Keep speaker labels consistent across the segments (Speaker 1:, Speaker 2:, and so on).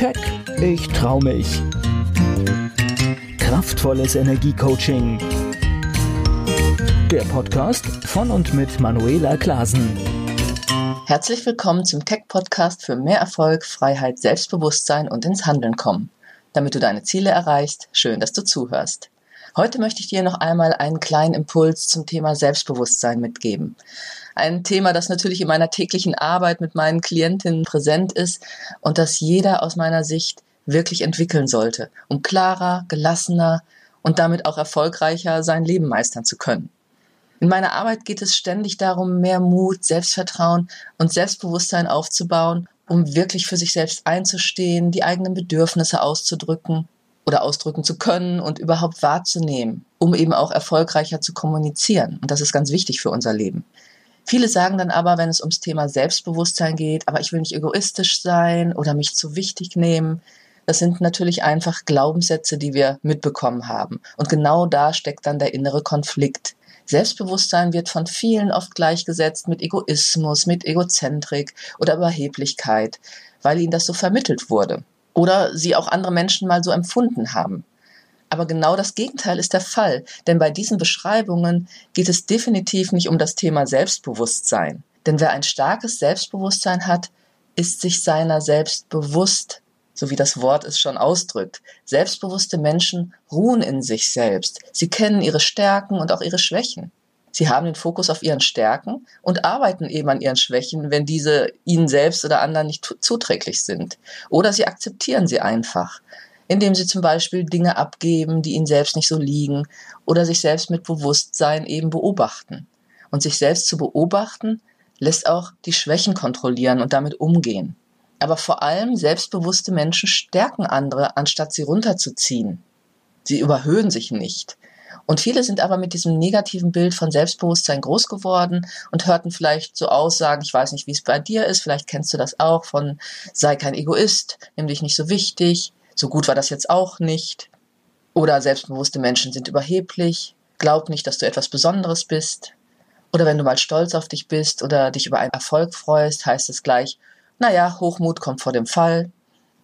Speaker 1: Keck, ich trau mich. Kraftvolles Energiecoaching. Der Podcast von und mit Manuela Klasen.
Speaker 2: Herzlich willkommen zum Keck Podcast für mehr Erfolg, Freiheit, Selbstbewusstsein und ins Handeln kommen. Damit du deine Ziele erreichst, schön, dass du zuhörst. Heute möchte ich dir noch einmal einen kleinen Impuls zum Thema Selbstbewusstsein mitgeben. Ein Thema, das natürlich in meiner täglichen Arbeit mit meinen Klientinnen präsent ist und das jeder aus meiner Sicht wirklich entwickeln sollte, um klarer, gelassener und damit auch erfolgreicher sein Leben meistern zu können. In meiner Arbeit geht es ständig darum, mehr Mut, Selbstvertrauen und Selbstbewusstsein aufzubauen, um wirklich für sich selbst einzustehen, die eigenen Bedürfnisse auszudrücken oder ausdrücken zu können und überhaupt wahrzunehmen, um eben auch erfolgreicher zu kommunizieren. Und das ist ganz wichtig für unser Leben. Viele sagen dann aber, wenn es ums Thema Selbstbewusstsein geht, aber ich will nicht egoistisch sein oder mich zu wichtig nehmen. Das sind natürlich einfach Glaubenssätze, die wir mitbekommen haben. Und genau da steckt dann der innere Konflikt. Selbstbewusstsein wird von vielen oft gleichgesetzt mit Egoismus, mit Egozentrik oder Überheblichkeit, weil ihnen das so vermittelt wurde oder sie auch andere Menschen mal so empfunden haben. Aber genau das Gegenteil ist der Fall, denn bei diesen Beschreibungen geht es definitiv nicht um das Thema Selbstbewusstsein. Denn wer ein starkes Selbstbewusstsein hat, ist sich seiner selbst bewusst, so wie das Wort es schon ausdrückt. Selbstbewusste Menschen ruhen in sich selbst. Sie kennen ihre Stärken und auch ihre Schwächen. Sie haben den Fokus auf ihren Stärken und arbeiten eben an ihren Schwächen, wenn diese ihnen selbst oder anderen nicht zuträglich sind. Oder sie akzeptieren sie einfach, indem sie zum Beispiel Dinge abgeben, die ihnen selbst nicht so liegen, oder sich selbst mit Bewusstsein eben beobachten. Und sich selbst zu beobachten lässt auch die Schwächen kontrollieren und damit umgehen. Aber vor allem selbstbewusste Menschen stärken andere, anstatt sie runterzuziehen. Sie überhöhen sich nicht. Und viele sind aber mit diesem negativen Bild von Selbstbewusstsein groß geworden und hörten vielleicht so Aussagen, ich weiß nicht, wie es bei dir ist, vielleicht kennst du das auch, von sei kein Egoist, nimm dich nicht so wichtig, so gut war das jetzt auch nicht. Oder selbstbewusste Menschen sind überheblich, glaub nicht, dass du etwas Besonderes bist. Oder wenn du mal stolz auf dich bist oder dich über einen Erfolg freust, heißt es gleich, naja, Hochmut kommt vor dem Fall.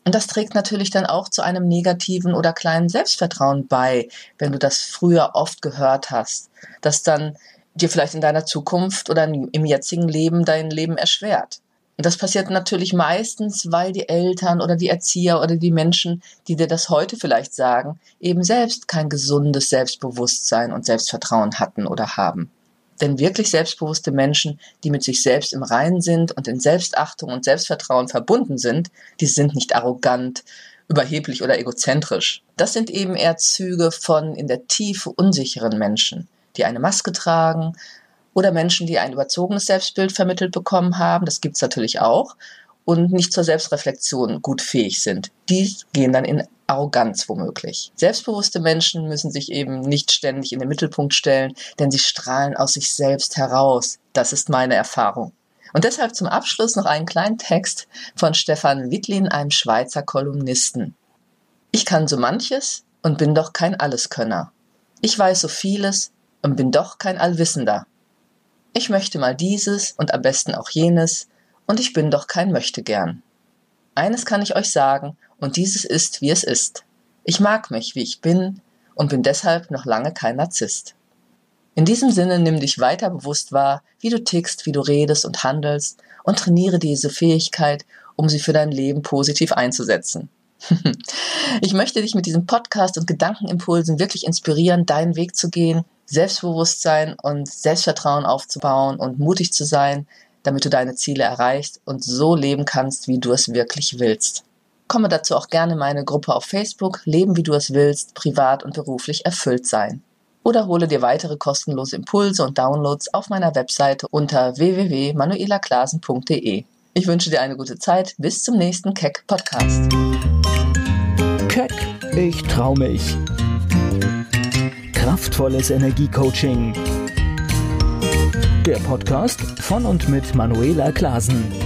Speaker 2: Und das trägt natürlich dann auch zu einem negativen oder kleinen Selbstvertrauen bei, wenn du das früher oft gehört hast, das dann dir vielleicht in deiner Zukunft oder im jetzigen Leben dein Leben erschwert. Und das passiert natürlich meistens, weil die Eltern oder die Erzieher oder die Menschen, die dir das heute vielleicht sagen, eben selbst kein gesundes Selbstbewusstsein und Selbstvertrauen hatten oder haben. Denn wirklich selbstbewusste Menschen, die mit sich selbst im Reinen sind und in Selbstachtung und Selbstvertrauen verbunden sind, die sind nicht arrogant, überheblich oder egozentrisch. Das sind eben eher Züge von in der Tiefe unsicheren Menschen, die eine Maske tragen oder Menschen, die ein überzogenes Selbstbild vermittelt bekommen haben. Das gibt's natürlich auch und nicht zur Selbstreflexion gut fähig sind. Die gehen dann in Arroganz womöglich. Selbstbewusste Menschen müssen sich eben nicht ständig in den Mittelpunkt stellen, denn sie strahlen aus sich selbst heraus. Das ist meine Erfahrung. Und deshalb zum Abschluss noch einen kleinen Text von Stefan Wittlin, einem Schweizer Kolumnisten. Ich kann so manches und bin doch kein Alleskönner. Ich weiß so vieles und bin doch kein Allwissender. Ich möchte mal dieses und am besten auch jenes und ich bin doch kein Möchtegern. Eines kann ich euch sagen, und dieses ist, wie es ist. Ich mag mich, wie ich bin, und bin deshalb noch lange kein Narzisst. In diesem Sinne nimm dich weiter bewusst wahr, wie du tickst, wie du redest und handelst, und trainiere diese Fähigkeit, um sie für dein Leben positiv einzusetzen. ich möchte dich mit diesem Podcast und Gedankenimpulsen wirklich inspirieren, deinen Weg zu gehen, Selbstbewusstsein und Selbstvertrauen aufzubauen und mutig zu sein, damit du deine Ziele erreichst und so leben kannst, wie du es wirklich willst. Komme dazu auch gerne in meine Gruppe auf Facebook Leben wie du es willst, privat und beruflich erfüllt sein. Oder hole dir weitere kostenlose Impulse und Downloads auf meiner Webseite unter www.manuelaklasen.de. Ich wünsche dir eine gute Zeit. Bis zum nächsten Keck Podcast.
Speaker 1: Keck, ich trau mich. Kraftvolles Energiecoaching. Der Podcast von und mit Manuela Klasen.